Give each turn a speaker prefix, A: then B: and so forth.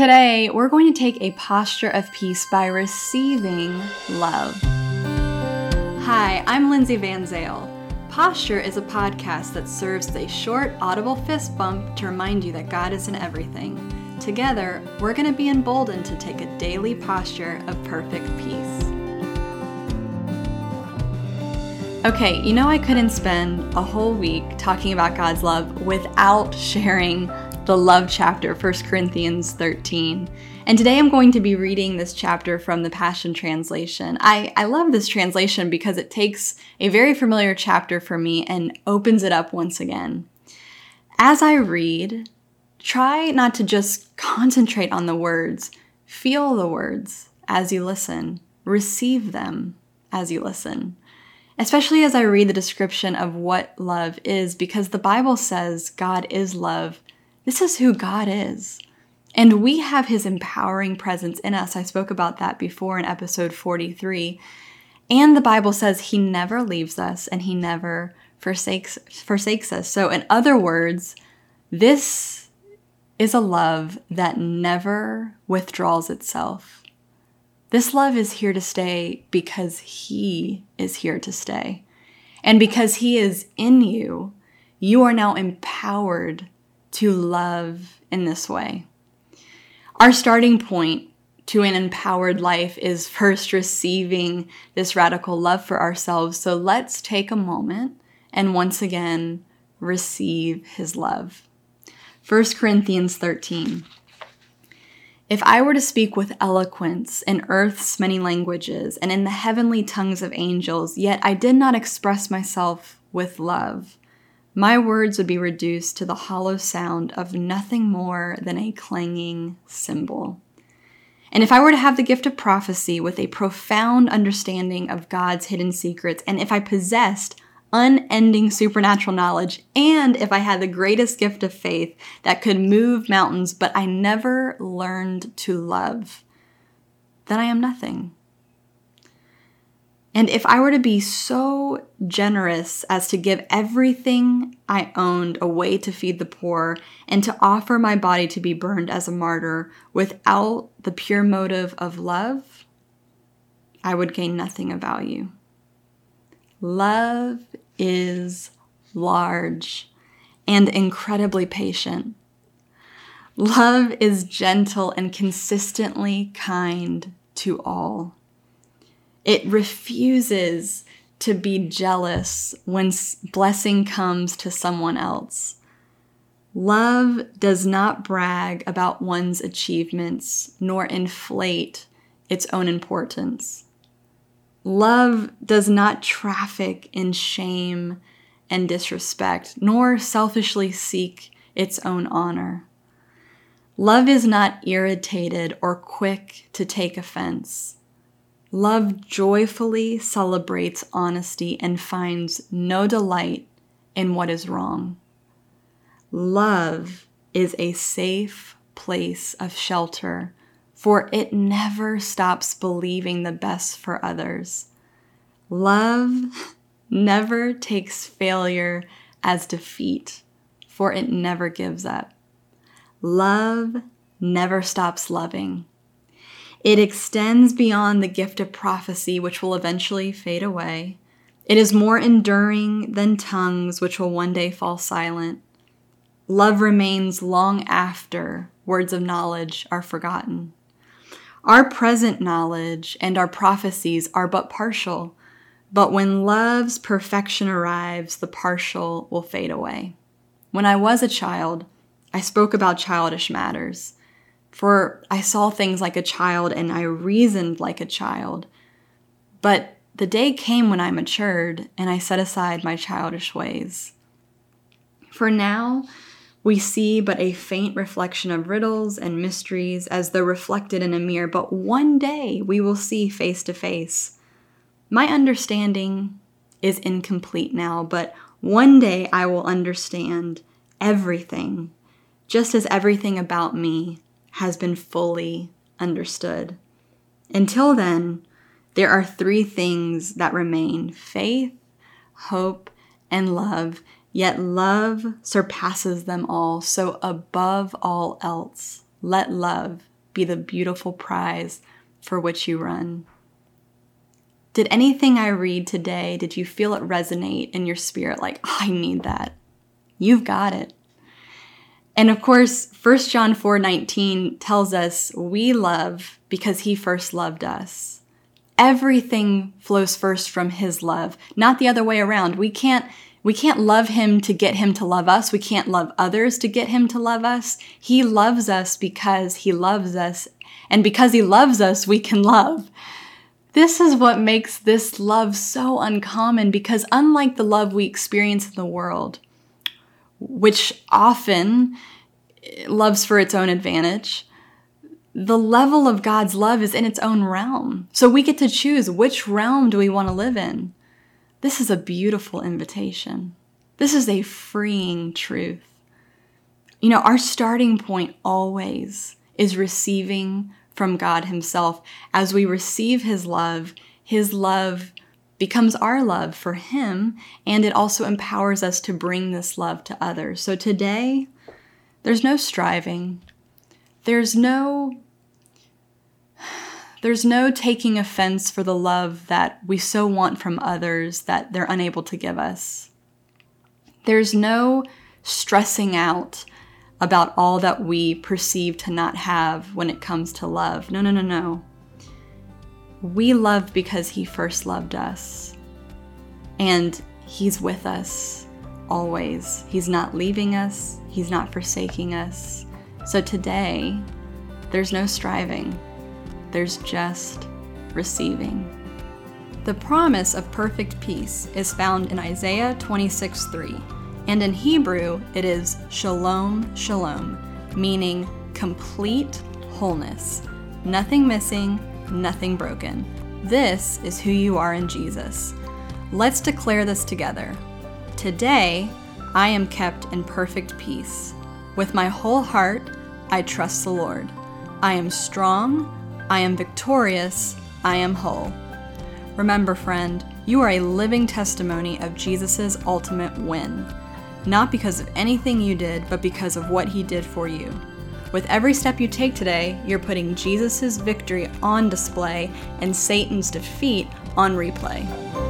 A: Today, we're going to take a posture of peace by receiving love. Hi, I'm Lindsay Van Zale. Posture is a podcast that serves as a short, audible fist bump to remind you that God is in everything. Together, we're going to be emboldened to take a daily posture of perfect peace. Okay, you know, I couldn't spend a whole week talking about God's love without sharing the love chapter, 1 Corinthians 13. And today I'm going to be reading this chapter from the Passion Translation. I, I love this translation because it takes a very familiar chapter for me and opens it up once again. As I read, try not to just concentrate on the words, feel the words as you listen, receive them as you listen. Especially as I read the description of what love is, because the Bible says God is love this is who God is. And we have his empowering presence in us. I spoke about that before in episode 43. And the Bible says he never leaves us and he never forsakes forsakes us. So in other words, this is a love that never withdraws itself. This love is here to stay because he is here to stay. And because he is in you, you are now empowered to love in this way. Our starting point to an empowered life is first receiving this radical love for ourselves. So let's take a moment and once again receive his love. 1 Corinthians 13. If I were to speak with eloquence in earth's many languages and in the heavenly tongues of angels, yet I did not express myself with love, my words would be reduced to the hollow sound of nothing more than a clanging cymbal. And if I were to have the gift of prophecy with a profound understanding of God's hidden secrets, and if I possessed unending supernatural knowledge, and if I had the greatest gift of faith that could move mountains, but I never learned to love, then I am nothing. And if I were to be so generous as to give everything I owned away to feed the poor and to offer my body to be burned as a martyr without the pure motive of love, I would gain nothing of value. Love is large and incredibly patient. Love is gentle and consistently kind to all. It refuses to be jealous when blessing comes to someone else. Love does not brag about one's achievements nor inflate its own importance. Love does not traffic in shame and disrespect, nor selfishly seek its own honor. Love is not irritated or quick to take offense. Love joyfully celebrates honesty and finds no delight in what is wrong. Love is a safe place of shelter, for it never stops believing the best for others. Love never takes failure as defeat, for it never gives up. Love never stops loving it extends beyond the gift of prophecy, which will eventually fade away. It is more enduring than tongues, which will one day fall silent. Love remains long after words of knowledge are forgotten. Our present knowledge and our prophecies are but partial, but when love's perfection arrives, the partial will fade away. When I was a child, I spoke about childish matters. For I saw things like a child and I reasoned like a child. But the day came when I matured and I set aside my childish ways. For now, we see but a faint reflection of riddles and mysteries as though reflected in a mirror, but one day we will see face to face. My understanding is incomplete now, but one day I will understand everything, just as everything about me has been fully understood. Until then, there are three things that remain faith, hope, and love, yet love surpasses them all. So, above all else, let love be the beautiful prize for which you run. Did anything I read today, did you feel it resonate in your spirit like, oh, I need that? You've got it. And of course, 1 John 4:19 tells us we love because he first loved us. Everything flows first from his love, not the other way around. We can't we can't love him to get him to love us. We can't love others to get him to love us. He loves us because he loves us. And because he loves us, we can love. This is what makes this love so uncommon because, unlike the love we experience in the world, which often eh, loves for its own advantage, the level of God's love is in its own realm. So we get to choose which realm do we want to live in. This is a beautiful invitation. This is a freeing truth. You know, our starting point always is receiving from God Himself. As we receive His love, His love becomes our love for Him, and it also empowers us to bring this love to others. So today, there's no striving, there's no there's no taking offense for the love that we so want from others that they're unable to give us. There's no stressing out about all that we perceive to not have when it comes to love. No, no, no, no. We love because He first loved us. And He's with us always. He's not leaving us, He's not forsaking us. So today, there's no striving there's just receiving. The promise of perfect peace is found in Isaiah 26 3, and in Hebrew it is shalom, shalom, meaning complete wholeness, nothing missing, nothing broken. This is who you are in Jesus. Let's declare this together. Today, I am kept in perfect peace. With my whole heart, I trust the Lord. I am strong I am victorious, I am whole. Remember, friend, you are a living testimony of Jesus' ultimate win. Not because of anything you did, but because of what he did for you. With every step you take today, you're putting Jesus' victory on display and Satan's defeat on replay.